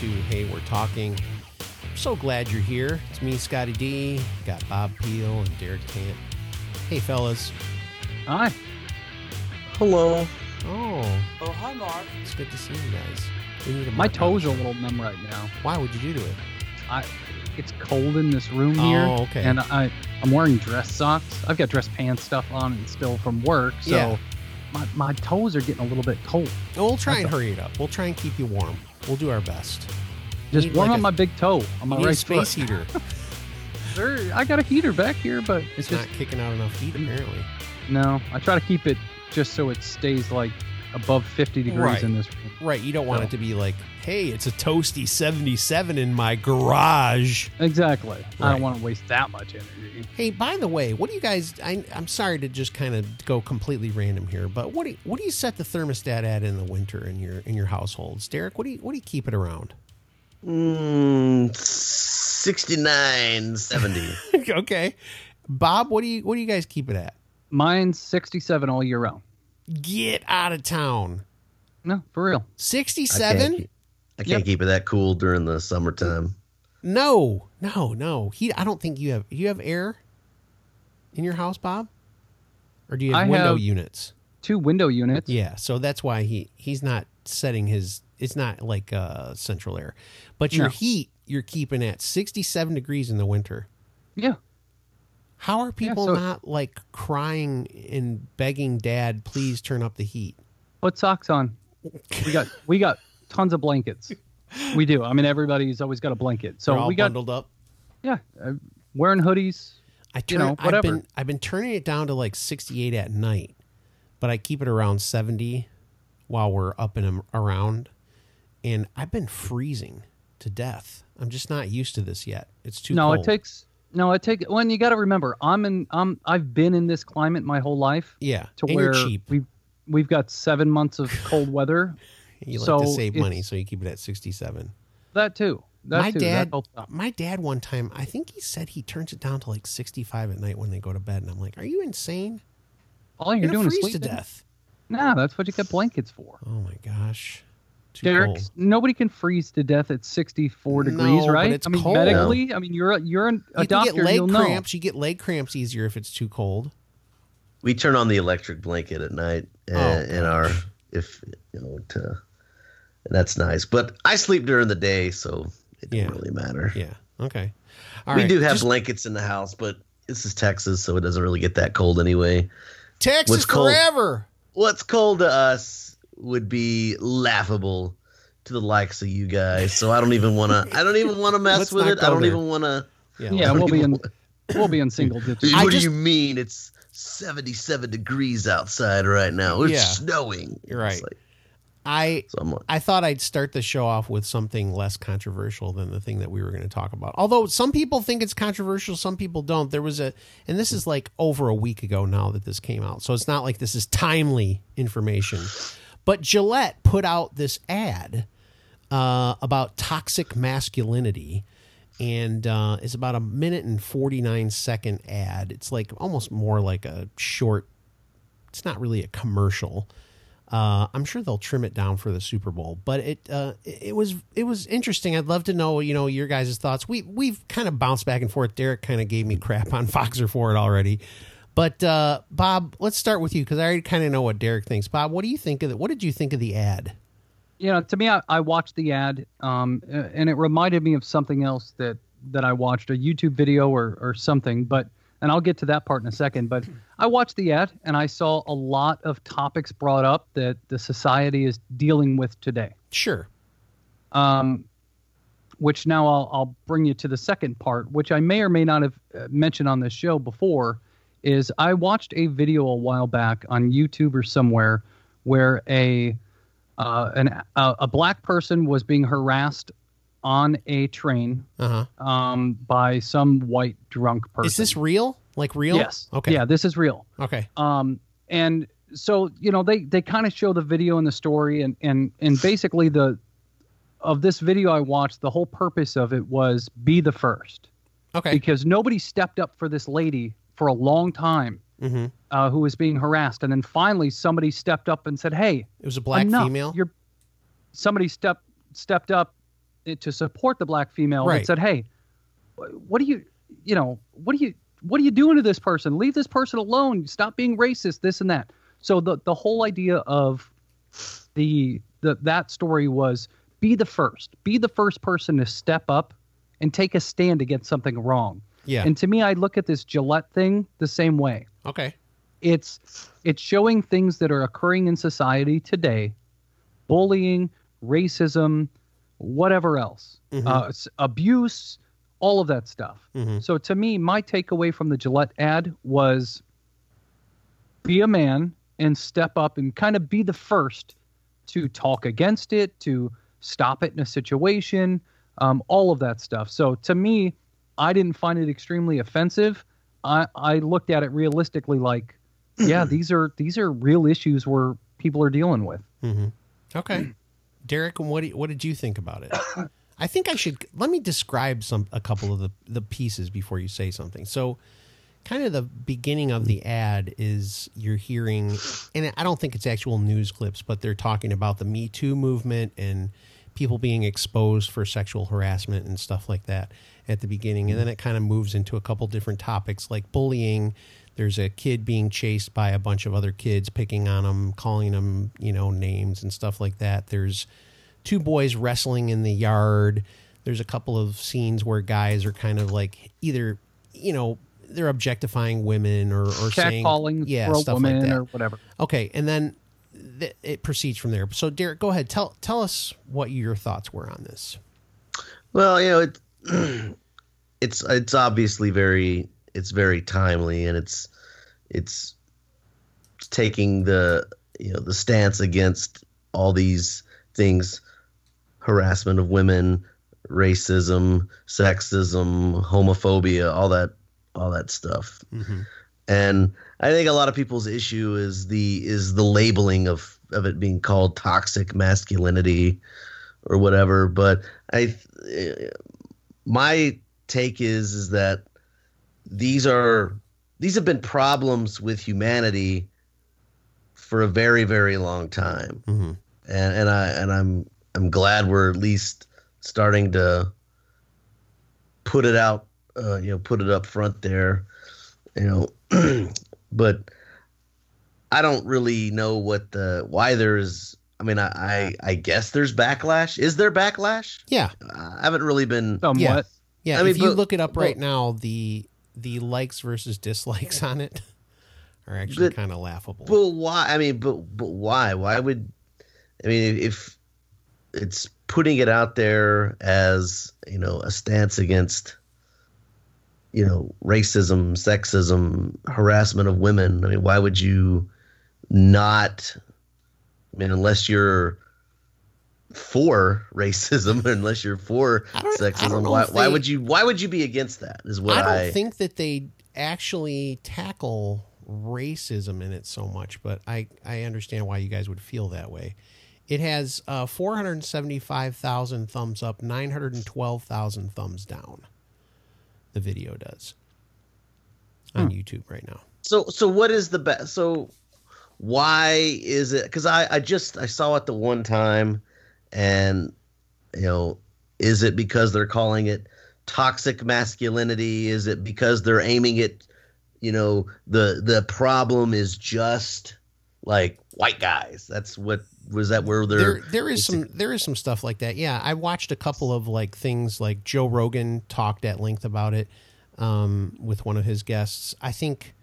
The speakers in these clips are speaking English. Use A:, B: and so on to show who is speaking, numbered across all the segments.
A: to Hey, We're Talking. I'm so glad you're here. It's me, Scotty D. Got Bob Peel and Derek Camp. Hey, fellas.
B: Hi.
C: Hello.
A: Oh,
D: Oh, hi, Mark.
A: it's good to see you guys. We need a
B: My toes are a little numb right now.
A: Why would you do to it?
B: I it's cold in this room oh, here.
A: Oh, okay.
B: And I I'm wearing dress socks. I've got dress pants stuff on and still from work, so
A: Yeah.
B: my, my toes are getting a little bit cold.
A: We'll try and
B: That's
A: hurry it up. We'll try and keep you warm. We'll do our best.
B: Just warm
A: like
B: up
A: a-
B: my big toe on my
A: You need a
B: right
A: space
B: foot.
A: heater.
B: There, I got a heater back here, but
A: It's
B: it's just
A: not kicking out enough heat, apparently.
B: no. I try to keep it just so it stays like above 50 degrees
A: Right.
B: in this room.
A: Right. You don't want
B: So-
A: it to be like, hey, it's a toasty 77 in my garage.
B: Exactly. I don't want to waste that much energy.
A: Hey, by the way, what do you guys? I, I'm sorry to just kind of go completely random here, but what do you, what do you set the thermostat at in the winter in your in your households, Derek? What do you what do you keep it around?
C: Mm, 69, 70.
A: okay, Bob, what do you what do you guys keep it at?
B: Mine's 67 all year round.
A: Get out of town.
B: No, for real.
C: I can't,
A: Sixty-seven?
C: I can't
B: Yep.
C: keep it that cool during the summertime.
A: No, no, no. He. I don't think you have. You have air in your house, Bob, or do you have
B: I
A: window
B: have-
A: units?
B: Two window units.
A: Yeah, so that's why he he's not setting his. It's not like uh, central air, but your
B: No.
A: heat you're keeping at 67 degrees in the winter.
B: Yeah.
A: How are people
B: so-
A: not like crying and begging dad, please turn up the heat?
B: Put socks on. We got we got tons of blankets. We do. I mean, everybody's always got a blanket. So
A: all
B: we got
A: bundled up.
B: yeah, uh, wearing hoodies.
A: I
B: you
A: turn,
B: know,
A: I've
B: whatever.
A: been I've been turning it down to like 68 at night, but I keep it around 70 while we're up and around, and I've been freezing to death. I'm just not used to this yet. It's too
B: no,
A: cold.
B: it takes no, it take. When you got to remember, I'm in. I'm. I've been in this climate my whole life
A: yeah,
B: to
A: and
B: where
A: you're cheap.
B: we we've got seven months of cold weather.
A: You like to save money, so you keep it at 67.
B: That too. That
A: my
B: too.
A: dad, my dad, one time, I think he said he turns it down to like 65 at night when they go to bed, and I'm like, "Are you insane?
B: All you're,
A: You're
B: doing is
A: freeze to death."
B: Nah, that's what you get blankets for.
A: Oh my gosh, too
B: Derek,
A: cold.
B: nobody can freeze to death at 64
A: No,
B: degrees,
A: but
B: right?
A: it's
B: I mean,
A: cold.
B: medically, I mean, you're a, you're an, a
A: You can
B: doctor.
A: get leg
B: you'll know.
A: cramps. You get leg cramps easier if it's too cold.
C: We turn on the electric blanket at night and,
A: Oh, uh,
C: and our, if, you know, to, and that's nice. But I sleep during the day, so it doesn't really matter.
A: Yeah. Okay. All
C: we
A: right,
C: do have
A: just
C: blankets in the house, but this is Texas, so it doesn't really get that cold anyway.
A: Texas
C: what's cold-
A: forever.
C: What's cold to us would be laughable to the likes of you guys. So I don't even want to. I don't even want to mess
A: Let's
C: with it. I don't
A: there.
C: even want to.
A: Yeah.
B: Yeah, we'll be
C: even
B: in we'll be in single digits.
A: I
C: what
A: just-
C: do you mean? It's seventy-seven degrees outside right now. It's
A: Yeah.
C: snowing.
A: You're right.
C: Like-
A: I
C: so
A: I thought I'd start the show off with something less controversial than the thing that we were going to talk about. Although some people think it's controversial, some people don't. There was a, and this is like over a week ago now that this came out. So it's not like this is timely information. But Gillette put out this ad uh, about toxic masculinity. And uh, it's about a minute and 49 second ad. It's like almost more like a short, it's not really a commercial. Uh, I'm sure they'll trim it down for the Super Bowl, but it uh, it was it was interesting. I'd love to know you know your guys' thoughts. We we've kind of bounced back and forth. Derek kind of gave me crap on Voxer for it already, but uh, Bob, let's start with you because I already kind of know what Derek thinks. Bob, what do you think of it? What did you think of the ad?
B: you know, to me, I, I watched the ad, um, and it reminded me of something else that that I watched, a YouTube video or or something. But and I'll get to that part in a second. But I watched the ad, and I saw a lot of topics brought up that the society is dealing with today.
A: Sure.
B: Um, which now I'll I'll bring you to the second part, which I may or may not have uh, mentioned on this show before. Is I watched a video a while back on YouTube or somewhere where a uh, an a, a black person was being harassed on a train
A: Uh huh.
B: um, by some white drunk person.
A: Is this real? Like real?
B: Yes.
A: Okay.
B: Yeah, this is real.
A: Okay.
B: Um, and so you know they they kind of show the video and the story and and and basically the of this video I watched the whole purpose of it was be the first
A: Okay.
B: because nobody stepped up for this lady for a long time
A: Mm-hmm.
B: uh, who was being harassed and then finally somebody stepped up and said hey
A: It was a black
B: enough.
A: female.
B: You're somebody stepped stepped up to support the black female
A: Right.
B: that said, "Hey, what do you, you know, what are you, what are you doing to this person? Leave this person alone. Stop being racist. This and that." So the the whole idea of the the that story was be the first, be the first person to step up and take a stand against something wrong.
A: Yeah.
B: And to me, I look at this Gillette thing the same way
A: okay.
B: it's it's showing things that are occurring in society today bullying racism whatever else
A: Mhm.
B: uh, abuse all of that stuff
A: Mhm.
B: so to me my takeaway from the gillette ad was be a man and step up and kind of be the first to talk against it to stop it in a situation um, all of that stuff so to me i didn't find it extremely offensive i, I looked at it realistically like yeah these are these are real issues where people are dealing with
A: hmm Okay, Derek, what do you, what did you think about it? I think I should let me describe some a couple of the the pieces before you say something. So, kind of the beginning of the ad is you're hearing, and I don't think it's actual news clips, but they're talking about the Me Too movement and people being exposed for sexual harassment and stuff like that at the beginning, and then it kind of moves into a couple different topics like bullying. There's a kid being chased by a bunch of other kids, picking on him, calling him, you know, names and stuff like that. There's two boys wrestling in the yard. There's a couple of scenes where guys are kind of like either, you know, they're objectifying women or, or saying, yeah, stuff like that.
B: or whatever
A: Okay, and then th- it proceeds from there. So, Derek, go ahead. Tell tell us what your thoughts were on this.
C: Well, you know, it, it's it's obviously very it's very timely, and it's it's taking the you know the stance against all these things, harassment of women, racism, sexism, homophobia, all that all that stuff.
A: Mm-hmm.
C: And I think a lot of people's issue is the is the labeling of of it being called toxic masculinity or whatever. But I, my take is is that these are these have been problems with humanity for a very very long time,
A: Mm-hmm.
C: and and I and I'm I'm glad we're at least starting to put it out, uh, you know, put it up front there, you know, but I don't really know what the why there's. I mean, I, I I guess there's backlash. Is there backlash?
A: Yeah,
C: I haven't really been.
B: somewhat
A: yeah.
C: I mean,
A: if you
C: but-
A: look it up right
C: but-
A: now, the the likes versus dislikes on it are actually kind of laughable.
C: But why? I mean, but but why? Why would? I mean, if it's putting it out there as you know a stance against you know racism, sexism, harassment of women. I mean, why would you not? I mean, unless you're for racism, unless you're for
A: I don't- I
C: sexism, why,
A: if
C: why would you? Why would you be against that? Is what
A: I don't
C: I,
A: think that they actually tackle racism in it so much, but I, I understand why you guys would feel that way. It has uh, 475,000 thumbs up, 912,000 thumbs down. The video does on hmm. YouTube right now.
C: So so what is the best? So why is it? Because I I just I saw it the one time, and you know, is it because they're calling it toxic masculinity? Is it because they're aiming it? You know, the the problem is just like white guys. That's what was that where
A: There, there is some there is some stuff like that. Yeah, I watched a couple of like things like Joe Rogan talked at length about it um, with one of his guests. I think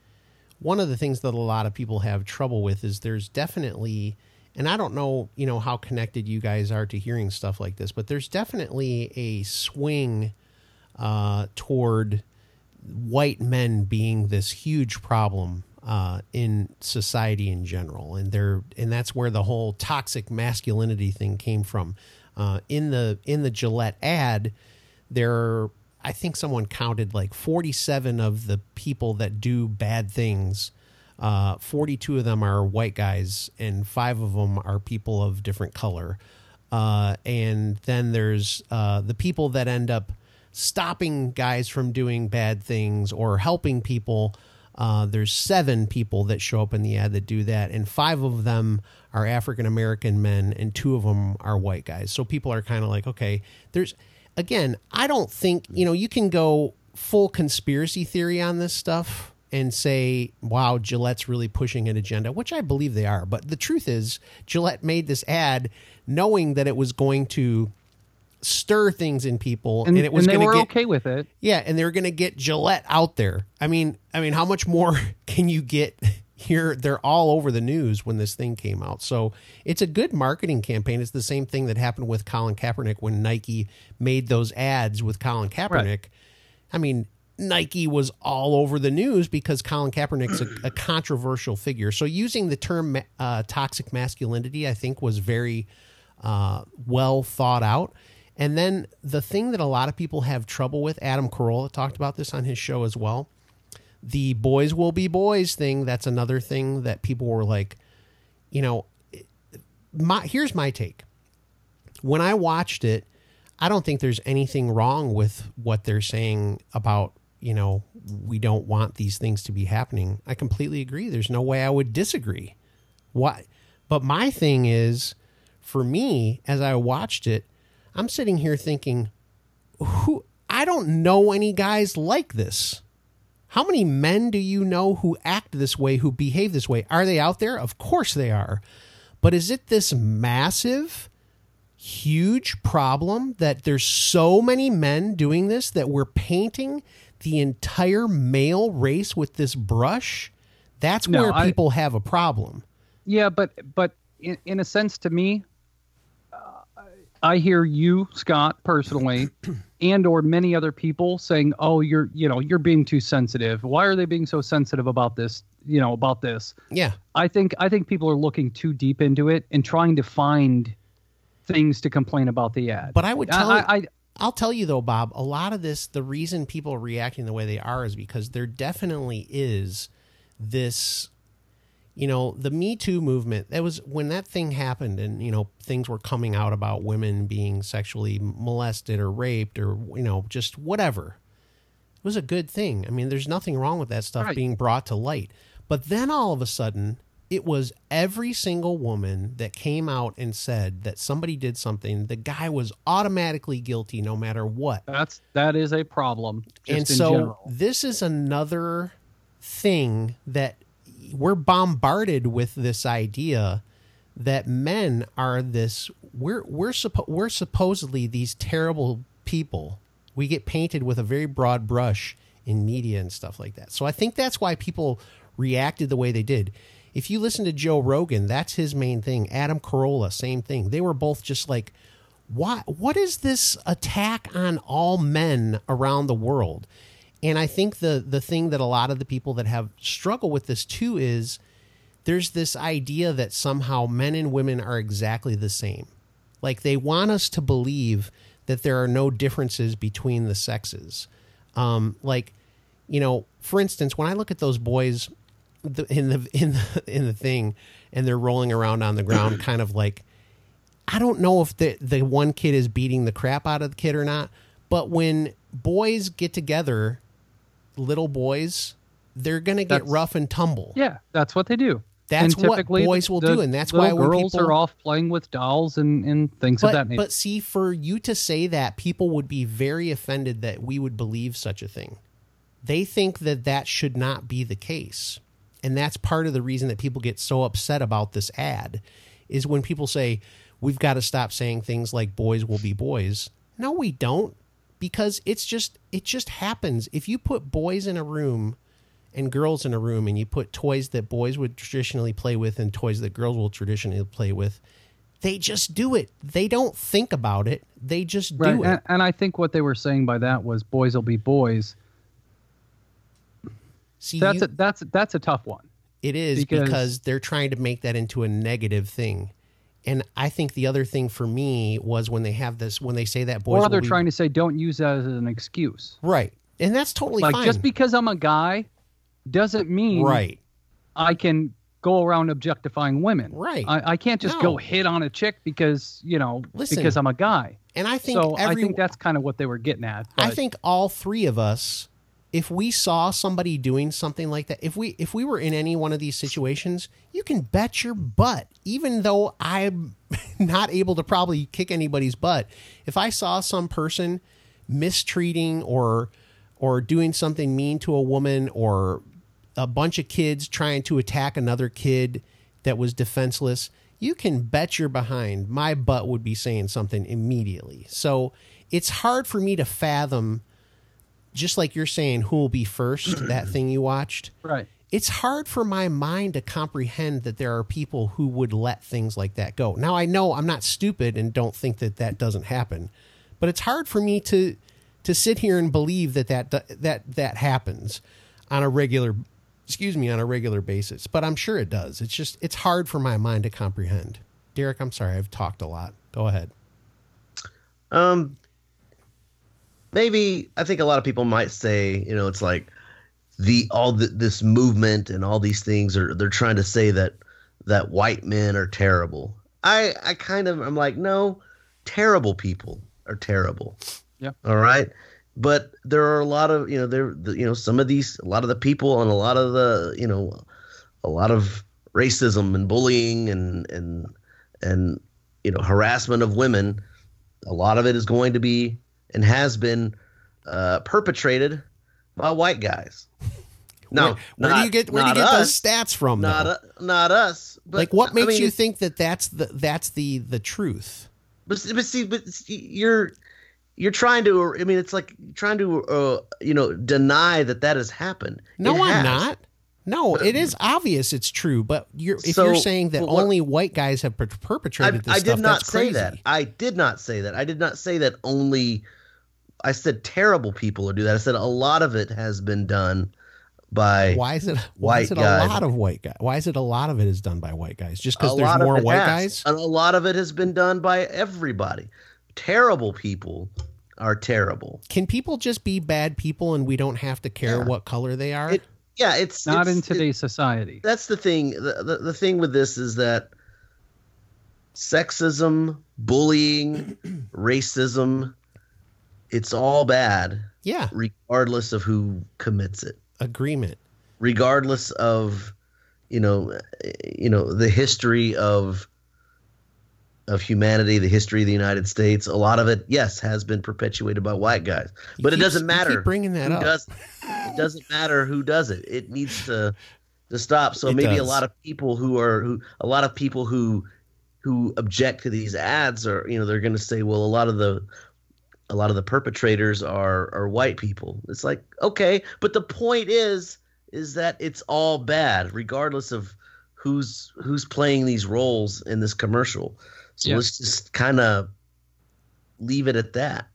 A: one of the things that a lot of people have trouble with is there's definitely, and I don't know, you know, how connected you guys are to hearing stuff like this, but there's definitely a swing uh, toward white men being this huge problem uh, in society in general, and they're and that's where the whole toxic masculinity thing came from. Uh, in the in the Gillette ad, there are, I think someone counted like 47 of the people that do bad things. Uh, 42 of them are white guys, and five of them are people of different color. Uh, and then there's uh, the people that end up stopping guys from doing bad things or helping people Uh, there's seven people that show up in the ad that do that, and five of them are African American men, and two of them are white guys. So people are kind of like, okay, there's again, I don't think you know you can go full conspiracy theory on this stuff and say, wow, Gillette's really pushing an agenda, which I believe they are. But the truth is, Gillette made this ad knowing that it was going to stir things in people
B: and,
A: and it was
B: and they
A: going
B: were
A: to get
B: okay with it.
A: yeah, and they were going to get Gillette out there. I mean, I mean, how much more can you get here? They're all over the news when this thing came out. So it's a good marketing campaign. It's the same thing that happened with Colin Kaepernick when Nike made those ads with Colin Kaepernick. I mean, Nike was all over the news because Colin Kaepernick's a, a controversial figure. So using the term uh, toxic masculinity, I think, was very uh, well thought out. And then the thing that a lot of people have trouble with, Adam Carolla talked about this on his show as well. The boys will be boys thing. That's another thing that people were like, you know, my here's my take. When I watched it, I don't think there's anything wrong with what they're saying about, you know, we don't want these things to be happening. I completely agree. There's no way I would disagree. What? But my thing is, for me, as I watched it, I'm sitting here thinking, who I don't know any guys like this. How many men do you know who act this way, who behave this way? Are they out there? Of course they are. But is it this massive, huge problem that there's so many men doing this that we're painting the entire male race with this brush? That's
B: No,
A: where
B: I-
A: people have a problem.
B: Yeah, but but in, in a sense, to me, I hear you, Scott, personally, and or many other people saying, "Oh, you're you know you're being too sensitive. Why are they being so sensitive about this? You know about this."
A: Yeah.
B: I think I think people are looking too deep into it and trying to find things to complain about the ad.
A: But I would tell
B: I, I,
A: I'll tell you though, Bob, a lot of this, the reason people are reacting the way they are is because there definitely is this, you know, the Me Too movement. That was when that thing happened and, you know, things were coming out about women being sexually molested or raped or, you know, just whatever. It was a good thing. I mean, there's nothing wrong with that stuff
B: Right.
A: being brought to light. But then all of a sudden, it was every single woman that came out and said that somebody did something. The guy was automatically guilty no matter what.
B: that's that is a problem.
A: And so
B: general.
A: this is another thing that we're bombarded with this idea that men are this we're we're suppo- we're supposedly these terrible people. We get painted with a very broad brush in media and stuff like that. So I think that's why people reacted the way they did. If you listen to Joe Rogan, that's his main thing. Adam Carolla, same thing. They were both just like why what is this attack on all men around the world? And I think the the thing that a lot of the people that have struggle with this too is there's this idea that somehow men and women are exactly the same. Like they want us to believe that there are no differences between the sexes. Um, like, you know, for instance, when I look at those boys the, in the in the in the thing, and they're rolling around on the ground, kind of like, I don't know if the the one kid is beating the crap out of the kid or not. But when boys get together, little boys, they're gonna get
B: That's-
A: rough and tumble.
B: yeah, that's what they do.
A: That's
B: and
A: what boys will do, and that's why when
B: girls
A: people-
B: are off playing with dolls and, and things of that nature.
A: but see, for you to say that, people would be very offended that we would believe such a thing. They think that that should not be the case. And that's part of the reason that people get so upset about this ad is when people say, we've got to stop saying things like boys will be boys. No, we don't. Because it's just, it just happens. If you put boys in a room and girls in a room and you put toys that boys would traditionally play with and toys that girls will traditionally play with, they just do it. They don't think about it. They just do
B: Right,
A: it.
B: and, and I think what they were saying by that was boys will be boys.
A: See,
B: That's
A: you-
B: a that's that's a tough one.
A: it is because,
B: because-
A: they're trying to make that into a negative thing. And I think the other thing for me was when they have this, when they say that boys,
B: or they're
A: be-
B: trying to say don't use that as an excuse.
A: right, and that's totally
B: like
A: fine.
B: just because I'm a guy doesn't mean
A: right,
B: I can go around objectifying women.
A: Right.
B: I, I can't just
A: No.
B: go hit on a chick because you know
A: Listen,
B: because I'm a guy.
A: and I think
B: so
A: every,
B: I think that's kind of what they were getting at.
A: I think all three of us if we saw somebody doing something like that, if we if we were in any one of these situations, you can bet your butt, even though I'm not able to probably kick anybody's butt, if I saw some person mistreating or or doing something mean to a woman or a bunch of kids trying to attack another kid that was defenseless, you can bet your behind my butt would be saying something immediately. So it's hard for me to fathom just like you're saying, who will be first, that thing you watched.
B: Right.
A: It's hard for my mind to comprehend that there are people who would let things like that go. Now, I know I'm not stupid and don't think that that doesn't happen, but it's hard for me to to sit here and believe that that that that happens on a regular excuse me on a regular basis but i'm sure it does it's just it's hard for my mind to comprehend derek i'm sorry i've talked a lot go ahead
C: Um, maybe I think a lot of people might say, you know, it's like the all the, this movement and all these things are they're trying to say that that white men are terrible. I I kind of I'm like, no, terrible people are terrible.
B: Yeah.
C: All right. But there are a lot of you know there the, you know some of these a lot of the people and a lot of the you know a lot of racism and bullying and and and you know harassment of women a lot of it is going to be and has been uh, perpetrated by white guys. No,
A: where, where do you get where do you get
C: us,
A: those stats from
C: Not
A: though?
C: u- not us. But,
A: like what
C: I
A: makes
C: mean,
A: you think that that's the that's the the truth
C: But, but see, but you're you're trying to. I mean, it's like trying to uh, you know deny that that has happened.
A: no
C: It
A: i'm
C: has.
A: not no it is obvious it's true but you're if
C: So,
A: you're saying that
C: well,
A: only white guys have per-
C: I,
A: perpetrated this
C: I
A: stuff
C: did not say
A: crazy
C: that. I did not say that. I did not say that only. I said terrible people do that. I said a lot of it has been done by
A: why is it why is
C: white
A: it
C: guys.
A: a lot of white guys why is it a lot of it is done by white guys just because there's more white
C: has.
A: guys
C: And a lot of it has been done by everybody. Terrible people are terrible.
A: can people just be bad people and we don't have to care
C: Yeah.
A: what color they are
C: It- Yeah, it's
B: Not
C: it's-
B: in
C: it-
B: today's society.
C: that's the thing. The, the the thing with this is that sexism, bullying, racism, it's all bad,
A: yeah.
C: regardless of who commits it.
A: agreement.
C: Regardless of you know you know the history of of humanity the history of the united states a lot of it yes has been perpetuated by white guys. But it doesn't matter
A: keep bringing that up.
C: does it doesn't matter who does it. It needs to to stop. So
A: It
C: maybe a lot of people who are who a lot of people who who object to these ads are you know they're going to say well a lot of the a lot of the perpetrators are are white people it's like okay but the point is is that it's all bad regardless of who's who's playing these roles in this commercial so
B: Yeah.
C: let's just kind of leave it at that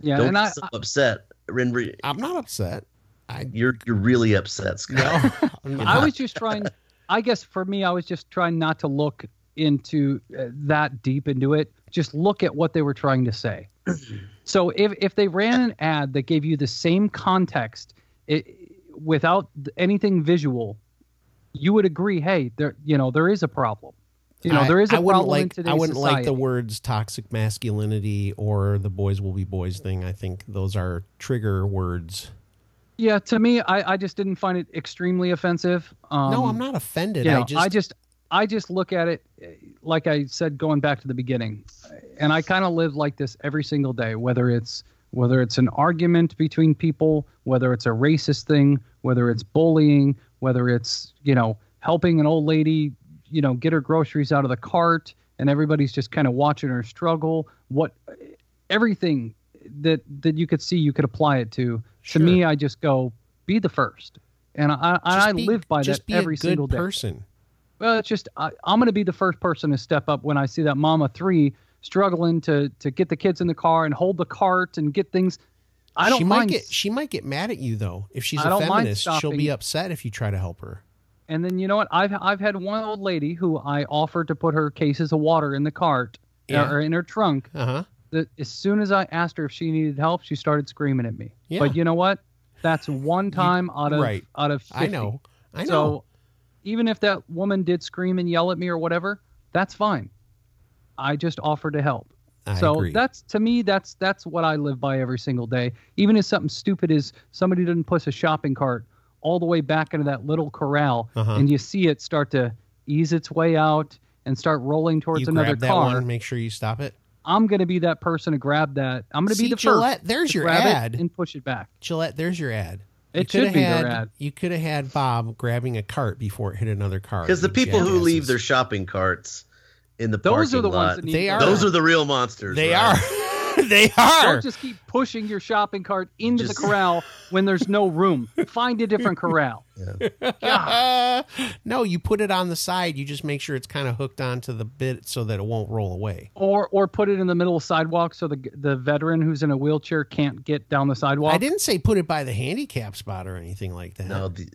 B: Yeah,
C: don't
B: and
C: get
B: I,
C: so upset Ren-
A: i'm not upset i
C: you're you're really upset Scott.
A: no I'm
B: I
A: not.
B: was just trying. I guess for me, I was just trying not to look into uh, that deep into it. Just look at what they were trying to say. So if if they ran an ad that gave you the same context it, without anything visual, you would agree. Hey, there you know there is a problem. You know
A: I-
B: there is a
A: I wouldn't
B: problem in
A: like
B: today's
A: I wouldn't
B: society.
A: like the words toxic masculinity or the boys will be boys thing. I think those are trigger words.
B: Yeah, to me, I, I just didn't find it extremely offensive. Um,
A: no, I'm not offended.
B: you know,
A: I just
B: I just I just look at it eh, like I said going back to the beginning, and I kind of live like this every single day. Whether it's whether it's an argument between people, whether it's a racist thing, whether it's bullying, whether it's you know helping an old lady, you know, get her groceries out of the cart, and everybody's just kind of watching her struggle. What everything that that you could see, you could apply it to.
A: Sure.
B: To me, I just go be the first, and I I, I live by
A: just
B: that
A: be
B: every
A: a good
B: single day. Well, it's just I, I'm going to be the first person to step up when I see that mama three struggling to to get the kids in the car and hold the cart and get things. I don't
A: she
B: mind.
A: might get she might get mad at you though. If she's
B: I
A: a feminist, she'll be upset if you try to help her.
B: and then you know what? I've I've had one old lady who I offered to put her cases of water in the cart
A: Yeah.
B: or in her trunk.
A: Uh huh.
B: That as soon as I asked her if she needed help, she started screaming at me.
A: Yeah.
B: But you know what? That's one time out of
A: right.
B: out of 50.
A: I know. I know.
B: So even if that woman did scream and yell at me or whatever, that's fine. I just offer to help.
A: I
B: so
A: agree.
B: that's to me that's that's what I live by every single day. Even if something stupid is somebody didn't push a shopping cart all the way back into that little corral,
A: Uh-huh.
B: and you see it start to ease its way out and start rolling towards
A: you
B: another
A: grab that
B: car.
A: one, make sure you stop it.
B: I'm gonna be that person to grab that. I'm gonna
A: See,
B: be the
A: Gillette,
B: first.
A: there's
B: to
A: your
B: grab
A: ad.
B: and push it back.
A: Gillette, there's your ad. You
B: It
A: coulda
B: should be
A: had,
B: ad.
A: You could have had Bob grabbing a cart before it hit another car.
C: Because the people who leave their shopping carts in the
B: Those
C: parking
B: are the
C: lot,
B: ones that need
A: They are.
C: those are the real monsters.
A: They
C: right?
A: are. they are.
B: Don't just keep pushing your shopping cart into
C: Just-
B: the corral when there's no room. Find a different corral. God.
A: no, you put it on the side. You just make sure it's kind of hooked onto the bit so that it won't roll away.
B: Or or put it in the middle of the sidewalk so the the veteran who's in a wheelchair can't get down the sidewalk.
A: I didn't say put it by the handicap spot or anything like that.
C: No, the,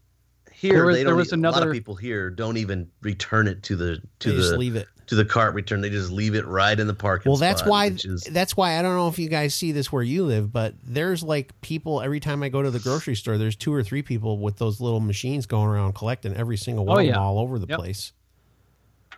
C: here
B: There was-
C: they
B: there
C: don't.
B: was
C: e- A lot
B: another-
C: of people here don't even return it to the to
A: They just
C: the
A: leave it.
C: To the cart return. They just leave it right in the parking. Lot.
A: Well, that's
C: spot,
A: why.
C: is-
A: That's why I don't know if you guys see this where you live, but there's like people every time I go to the grocery store. There's two or three people with those little machines going around collecting every single one
B: Oh,
A: of
B: yeah.
A: them all over the
B: Yep.
A: place.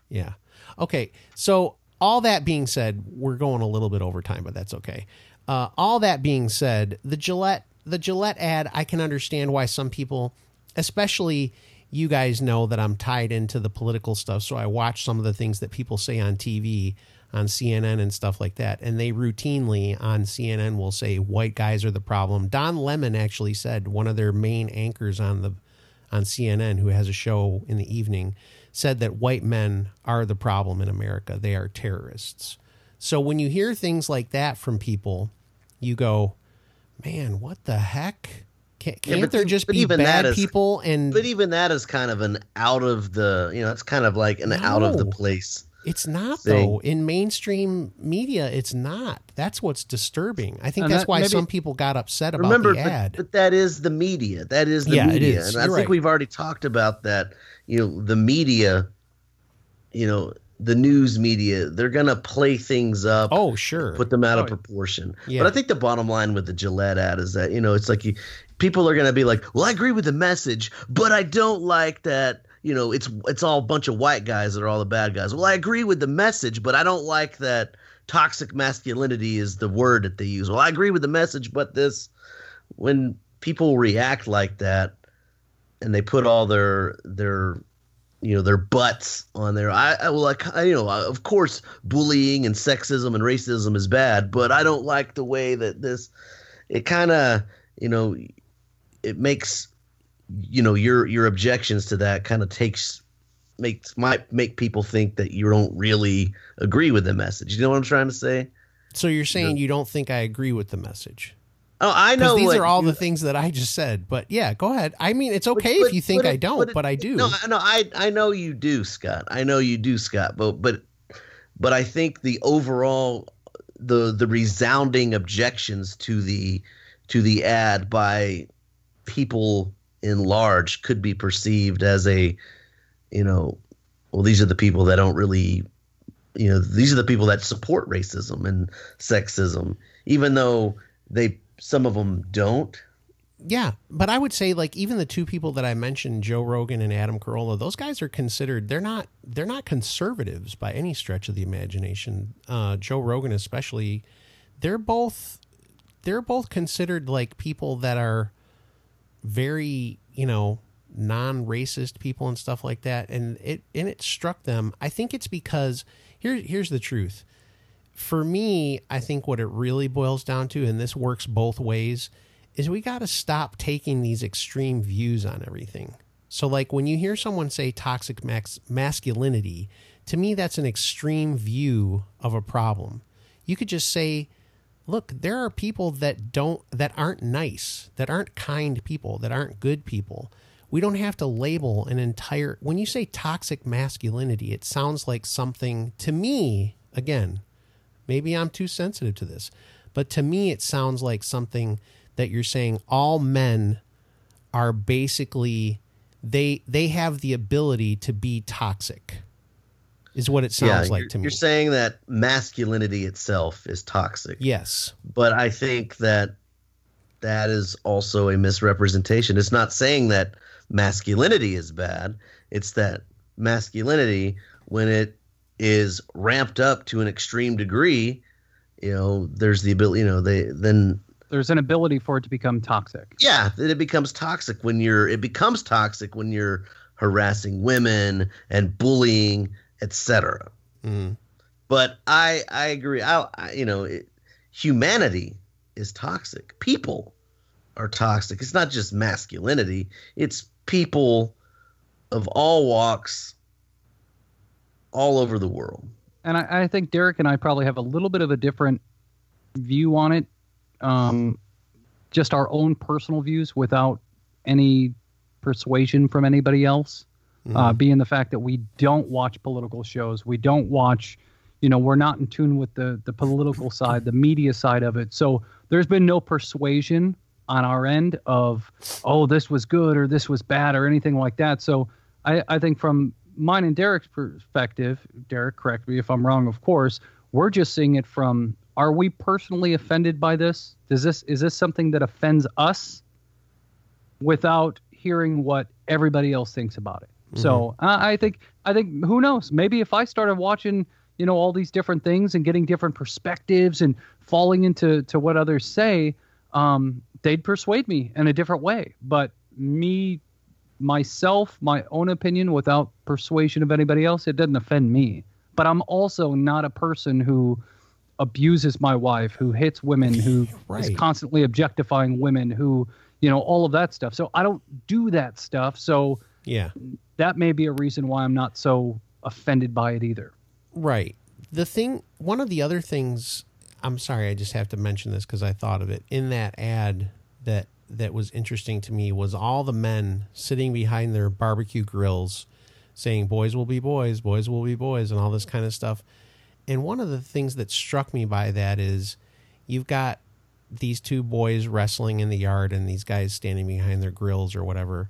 A: Yeah. Okay. So all that being said, we're going a little bit over time, but that's okay. Uh, all that being said, the Gillette the Gillette ad, I can understand why some people, especially you guys know that I'm tied into the political stuff, so I watch some of the things that people say on TV, on CNN and stuff like that, and they routinely on CNN will say white guys are the problem. Don Lemon actually said one of their main anchors on the on CNN who has a show in the evening said that white men are the problem in America. They are terrorists. So when you hear things like that from people, you go, "Man, what the heck? Can't,
C: Yeah,
A: can't
C: but
A: there just
C: but
A: be
C: even
A: bad
C: that is-
A: people?" And
C: But even that is kind of an out of the, you know, it's kind of like an out of the place.
A: it's not
C: thing.
A: though. In mainstream media, it's not. That's what's disturbing. I think
B: And
A: that's
B: that-
A: why
B: maybe-
A: some people got upset about
C: Remember,
A: the
C: but,
A: ad.
C: but that is the media. That is the
A: Yeah, it
C: media,
A: is.
C: and I
A: You're
C: think
A: right.
C: we've already talked about that. You know, the media, you know, the news media, they're gonna play things up.
A: oh, sure.
C: put them out
B: Oh,
C: of proportion.
A: Yeah.
C: But I think the bottom line with the Gillette ad is that you know it's like you, people are going to be like, "Well, I agree with the message, but I don't like that." You know, it's it's all a bunch of white guys that are all the bad guys. Well, I agree with the message, but I don't like that toxic masculinity is the word that they use. Well, I agree with the message, but this when people react like that and they put all their their you know their butts on there. I, I well, like I, you know, of course, bullying and sexism and racism is bad, but I don't like the way that this. It kind of you know, it makes you know your your objections to that kind of takes makes might make people think that you don't really agree with the message. You know what I'm trying to say?
A: so you're saying you don't think I agree with the message?
C: Oh, I know.
A: these are all
C: you-
A: the things that I just said. But yeah, go ahead. I mean, it's okay
C: but-
A: if you think
C: but
A: I don't,
C: it-
A: but I do.
C: No, no, I I know you do, Scott. I know you do, Scott. But but but I think the overall the the resounding objections to the to the ad by people in large could be perceived as a you know well these are the people that don't really you know these are the people that support racism and sexism even though they some of them don't
A: Yeah, but I would say like even the two people that I mentioned, Joe Rogan and Adam Carolla, those guys are considered they're not they're not conservatives by any stretch of the imagination. Uh, Joe Rogan especially, they're both they're both considered like people that are very you know non-racist people and stuff like that, and it and it struck them. I think it's because here here's the truth. For me, I think what it really boils down to, and this works both ways, is we got to stop taking these extreme views on everything. So, like when you hear someone say toxic masculinity, to me, that's an extreme view of a problem. You could just say, look, there are people that don't, that aren't nice, that aren't kind people, that aren't good people. We don't have to label an entire, when you say toxic masculinity, it sounds like something, to me, again, maybe I'm too sensitive to this, but to me, it sounds like something that you're saying all men are basically they they have the ability to be toxic is what it sounds like
C: you're,
A: to me
C: You're saying that masculinity itself is toxic.
A: yes
C: But I think that that is also a misrepresentation. It's not saying that masculinity is bad. It's that masculinity, when it is ramped up to an extreme degree, you know, there's the ability, you know, they then
B: There's an ability for it to become toxic.
C: yeah, then it becomes toxic when you're it becomes toxic when you're harassing women and bullying, etc.
A: Mm.
C: But I I agree. I, I you know, it, humanity is toxic. People are toxic. It's not just masculinity. It's people of all walks all over the world.
B: and I, I think Derek and I probably have a little bit of a different view on it. Um, just our own personal views without any persuasion from anybody else. Uh, being the fact that we don't watch political shows, we don't watch, you know, we're not in tune with the the political side, the media side of it. So there's been no persuasion on our end of, oh, this was good or this was bad or anything like that. So I, I think from mine and Derek's perspective, Derek, correct me if I'm wrong, of course, we're just seeing it from are we personally offended by this? Does this is this something that offends us without hearing what everybody else thinks about it? So uh, I think I think who knows? Maybe if I started watching, you know, all these different things and getting different perspectives and falling into to what others say, um, they'd persuade me in a different way. But me myself, my own opinion without persuasion of anybody else, it doesn't offend me. But I'm also not a person who abuses my wife, who hits women, who is
A: Right.
B: constantly objectifying women, who, you know, all of that stuff. So I don't do that stuff. So
A: Yeah.
B: that may be a reason why I'm not so offended by it either.
A: Right. The thing, one of the other things, I'm sorry, I just have to mention this because I thought of it in that ad that that was interesting to me was all the men sitting behind their barbecue grills saying boys will be boys, boys will be boys and all this kind of stuff. And one of the things that struck me by that is you've got these two boys wrestling in the yard and these guys standing behind their grills or whatever.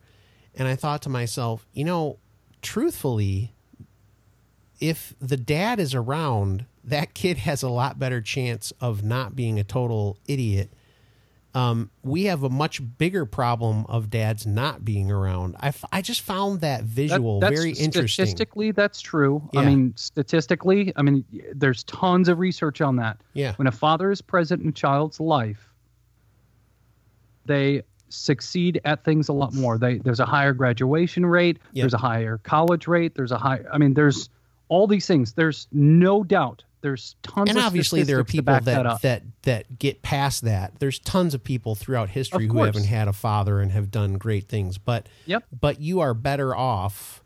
A: And I thought to myself, you know, truthfully, if the dad is around, that kid has a lot better chance of not being a total idiot. Um, we have a much bigger problem of dads not being around. I, f- I just found that
B: That-
A: visual
B: that's
A: very interesting.
B: Statistically, that's true. I mean, statistically, I mean, there's tons of research on that.
A: Yeah.
B: When a father is present in a child's life, they succeed at things a lot more. They there's a higher graduation rate.
A: Yep.
B: There's a higher college rate. There's a high. I mean, there's all these things. There's no doubt. There's tons.
A: and
B: of
A: obviously there are people that
B: that,
A: that, that get past that. There's tons of people throughout history who haven't had a father and have done great things. But
B: Yep.
A: but you are better off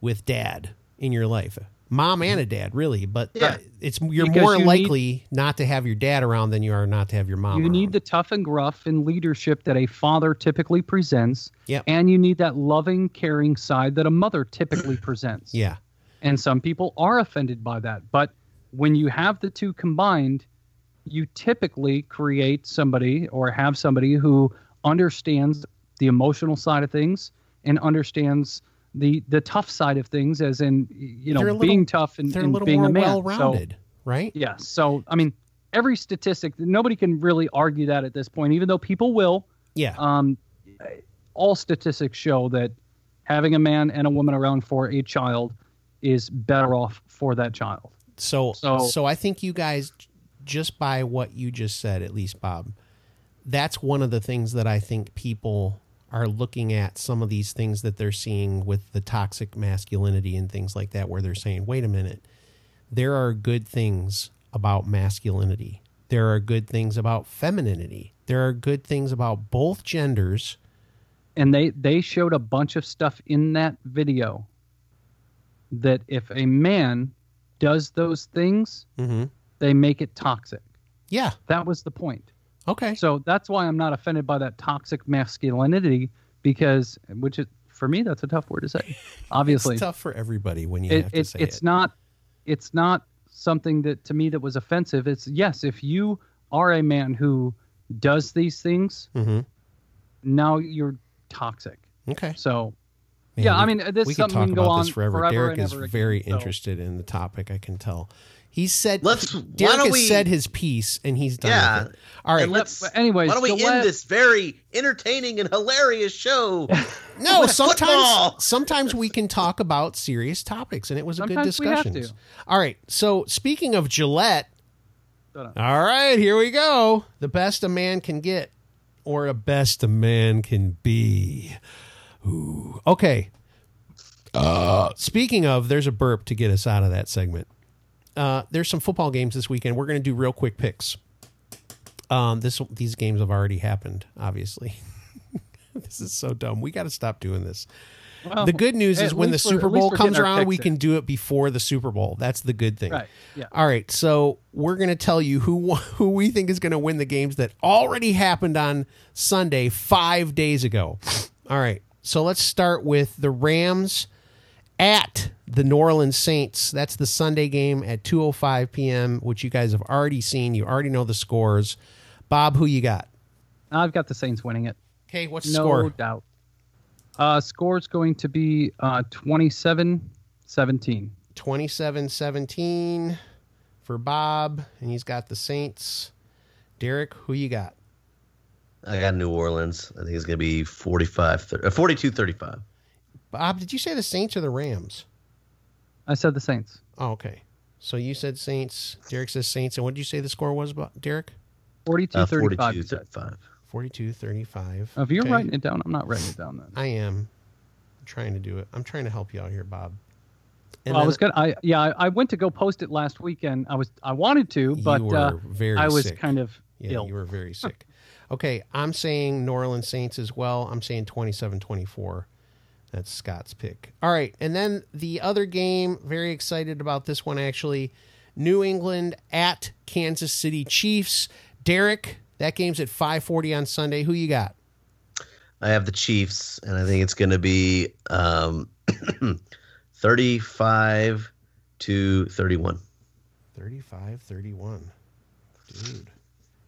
A: with dad in your life. Mom and a dad, really, but
C: Yeah.
A: it's you're
B: Because
A: more
B: you need-
A: likely not to have your dad around than you are not to have your mom.
B: You need the tough and gruff and leadership that a father typically presents.
A: Yep.
B: And you need that loving, caring side that a mother typically presents.
A: yeah,
B: And some people are offended by that. But when you have the two combined, you typically create somebody or have somebody who understands the emotional side of things and understands the the tough side of things as in you know
A: a
B: being
A: little-
B: tough and,
A: they're a little
B: being
A: more
B: a man.
A: well
B: So-
A: rounded, right?
B: Yes. So, I mean, every statistic, nobody can really argue that at this point, even though people will.
A: Yeah,
B: Um, all statistics show that having a man and a woman around for a child is better off for that child.
A: So, so
B: So-
A: I think you guys, just by what you just said, at least Bob, that's one of the things that I think people are looking at some of these things that they're seeing with the toxic masculinity and things like that, where they're saying, wait a minute, there are good things about masculinity. There are good things about femininity. There are good things about both genders.
B: And they, they showed a bunch of stuff in that video that if a man does those things,
A: Mm-hmm.
B: they make it toxic.
A: Yeah.
B: That was the point.
A: Okay.
B: So that's why I'm not offended by that toxic masculinity because, which is for me, that's a tough word to say. Obviously,
A: it's tough for everybody when you
B: it,
A: have to
B: it,
A: say
B: it's
A: it.
B: not, it's not something that to me that was offensive. It's yes, if you are a man who does these things,
A: Mhm.
B: now you're toxic.
A: Okay.
B: So
A: Man,
B: yeah,
A: we-
B: I mean, this
A: we
B: is
A: could talk
B: can go
A: about
B: on
A: this forever.
B: forever
A: Derek is
B: again,
A: very
B: so-
A: interested in the topic. I can tell. He said,
C: Let's- why
A: Derek has
C: we-
A: said his piece and he's done
C: Yeah.
A: with it. All right.
C: And let's.
B: But anyways,
C: why don't we
B: Gillette-
C: end this very entertaining and hilarious show?
A: no, sometimes
C: football?
A: sometimes we can talk about serious topics, and it was a good
B: Sometimes we have
A: discussion.
B: to.
A: All right. So speaking of Gillette, All right, here we go. The best a man can get, or a best a man can be. Ooh. Okay. Uh, speaking of, there's a burp to get us out of that segment. Uh, there's some football games this weekend. We're going to do real quick picks. Um, this these games have already happened. Obviously, this is so dumb. We got to stop doing this.
B: Well,
A: The good news is when the Super Bowl comes around, we
B: picks
A: can
B: in.
A: do it before the Super Bowl. That's the good thing.
B: Right. Yeah.
A: All right, so we're going to tell you who who we think is going to win the games that already happened on Sunday 5 days ago. All right. So let's start with the Rams at the New Orleans Saints. That's the Sunday game at 2:05 p.m., which you guys have already seen. You already know the scores. Bob, who you got?
B: I've got the Saints winning it.
A: Okay, what's the
B: No
A: score?
B: doubt. Uh, score's going to be uh, 27 17.
A: 27-17 for Bob, and he's got the Saints. Derek, who you got?
C: I got New Orleans. I think it's going to be 45, 30, uh, 42 35.
A: Bob, did you say the Saints or the Rams?
B: I said the Saints.
A: Oh, okay. So you said Saints. Derek says Saints. And what did you say the score was, Bo- Derek?
B: 42
C: Uh,
B: 35.
C: 42
B: you
C: 35.
A: 42 35.
B: Oh, if you're
A: Okay.
B: writing it down, I'm not writing it down then.
A: I am. I'm trying to do it. I'm trying to help you out here, Bob. And
B: Well, I was gonna. I yeah. I, I went to go post it last weekend. I was. I wanted to, but
A: you were
B: uh,
A: very
B: I was
A: sick.
B: kind of
A: yeah,
B: ill.
A: you were very sick. Okay, I'm saying New Orleans Saints as well. I'm saying 27-24. That's Scott's pick. All right, and then the other game, very excited about this one actually. New England at Kansas City Chiefs. Derek, that game's at 5:40 on Sunday. Who you got?
C: I have the Chiefs, and I think it's going to be um, 35 to 31.
A: 35 31. Dude.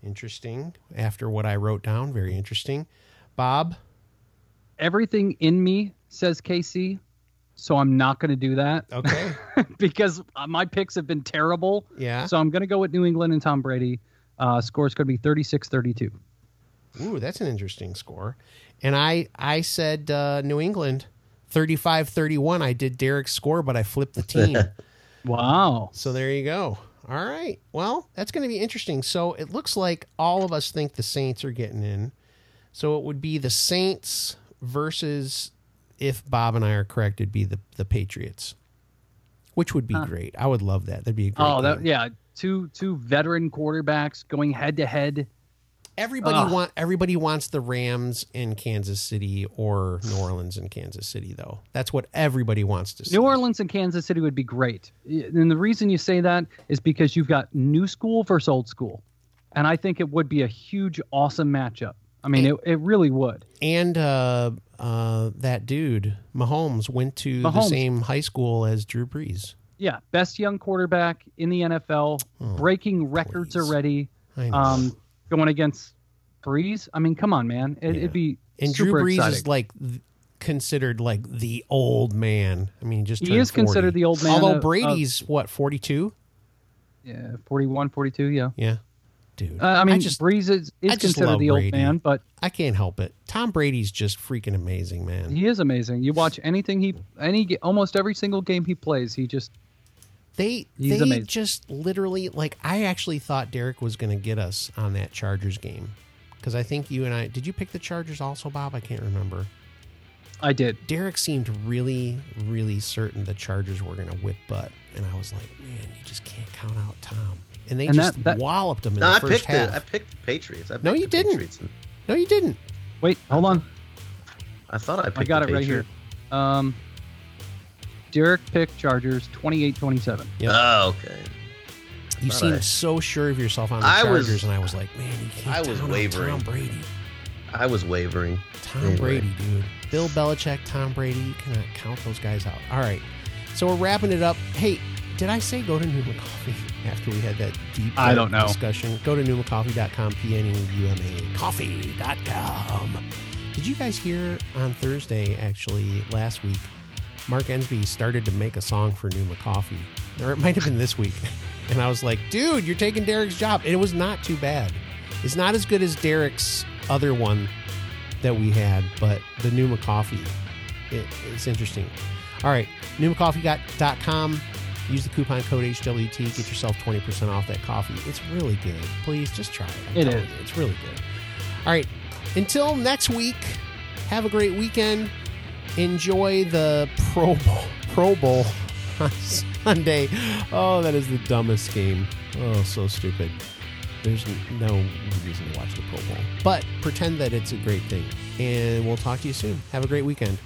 A: Interesting. After what I wrote down, very interesting. Bob,
B: Everything in me says KC, so I'm not going to do that
A: okay.
B: because uh, my picks have been terrible.
A: Yeah.
B: So I'm going to go with New England and Tom Brady. Uh, score's going to be 36-32.
A: Ooh, that's an interesting score. And I I said uh, New England 35-31. I did Derek's score, but I flipped the team.
B: Wow.
A: so there you go. All right. Well, that's going to be interesting. So it looks like all of us think the Saints are getting in. So it would be the Saints versus if Bob and I are correct, it'd be the the Patriots. Which would be
B: Huh.
A: great. I would love that. That'd be a great
B: Oh, that yeah. Two two veteran quarterbacks going head to head.
A: Everybody want everybody wants the Rams in Kansas City or New Orleans in Kansas City though. That's what everybody wants to see.
B: New Orleans and Kansas City would be great. And the reason you say that is because you've got new school versus old school. And I think it would be a huge, awesome matchup. I mean, it, it really would.
A: And uh, uh, that dude Mahomes went to the same high school as Drew Brees.
B: Yeah, best young quarterback in the NFL,
A: Oh,
B: breaking records
A: please.
B: already.
A: I know.
B: Um, going against Brees. I mean, come on, man. It,
A: Yeah.
B: It'd be
A: and Drew Brees
B: exciting.
A: is like th- considered like the old man. I mean, just
B: He is considered the old man
A: Although
B: of- of-
A: Brady's what forty two.
B: yeah, 41, 42, yeah.
A: Yeah, dude.
B: Uh, I mean,
A: just
B: Brees is, is
A: just
B: considered the old
A: Brady.
B: man, but
A: I can't help it. Tom Brady's just freaking amazing, man.
B: he is amazing. You watch anything he, any, almost every single game he plays, he just
A: They
B: He's
A: they
B: amazing.
A: just literally like I actually thought Derek was going to get us on that Chargers game because I think you and I did you pick the Chargers also, Bob? I can't remember.
B: I did.
A: Derek seemed really really certain the Chargers were going to whip butt, and I was like, man, you just can't count out Tom. And they
B: And
A: just
B: that- that-
A: walloped him in
C: No,
A: the
C: I picked
A: half.
C: it. I picked the Patriots. I
A: No, you
C: the
A: didn't.
C: Patriots.
A: No, you didn't.
B: Wait, hold on.
C: I thought I picked
B: I got
C: the
B: it right here. Um, Derek picked Chargers 28-27.
A: Yep.
C: Oh, okay.
A: You
C: Thought
A: seemed
C: I-
A: so sure of yourself on the
C: I was-
A: Chargers, and I was like, man, you can't
C: I was wavering.
A: Tom Brady.
C: I was wavering.
A: Tom
C: Anyway.
A: Brady, dude. Bill Belichick, Tom Brady. You cannot count those guys out. All right. So we're wrapping it up. Hey, did I say go to Pneuma Coffee after we had that deep
B: I don't know.
A: discussion? Go to PneumaCoffee.com, P-N-E-U-M-A, coffee.com. Did you guys hear on Thursday, actually, last week, Mark Ensby started to make a song for Pneuma Coffee? Or it might have been this week. And I was like, dude, you're taking Derek's job. And it was not too bad. It's not as good as Derek's other one that we had, but the Pneuma Coffee, it, it's interesting. All right, PneumaCoffee.com. Use the coupon code HWT. Get yourself 20% off that coffee. It's really good. Please just try it.
B: It
A: you, it's really good. All right. Until next week, have a great weekend. Enjoy the Pro Bowl. Pro Bowl on Sunday. Oh, that is the dumbest game. Oh, so stupid. There's no reason to watch the Pro Bowl. But pretend that it's a great thing. And we'll talk to you soon. Have a great weekend.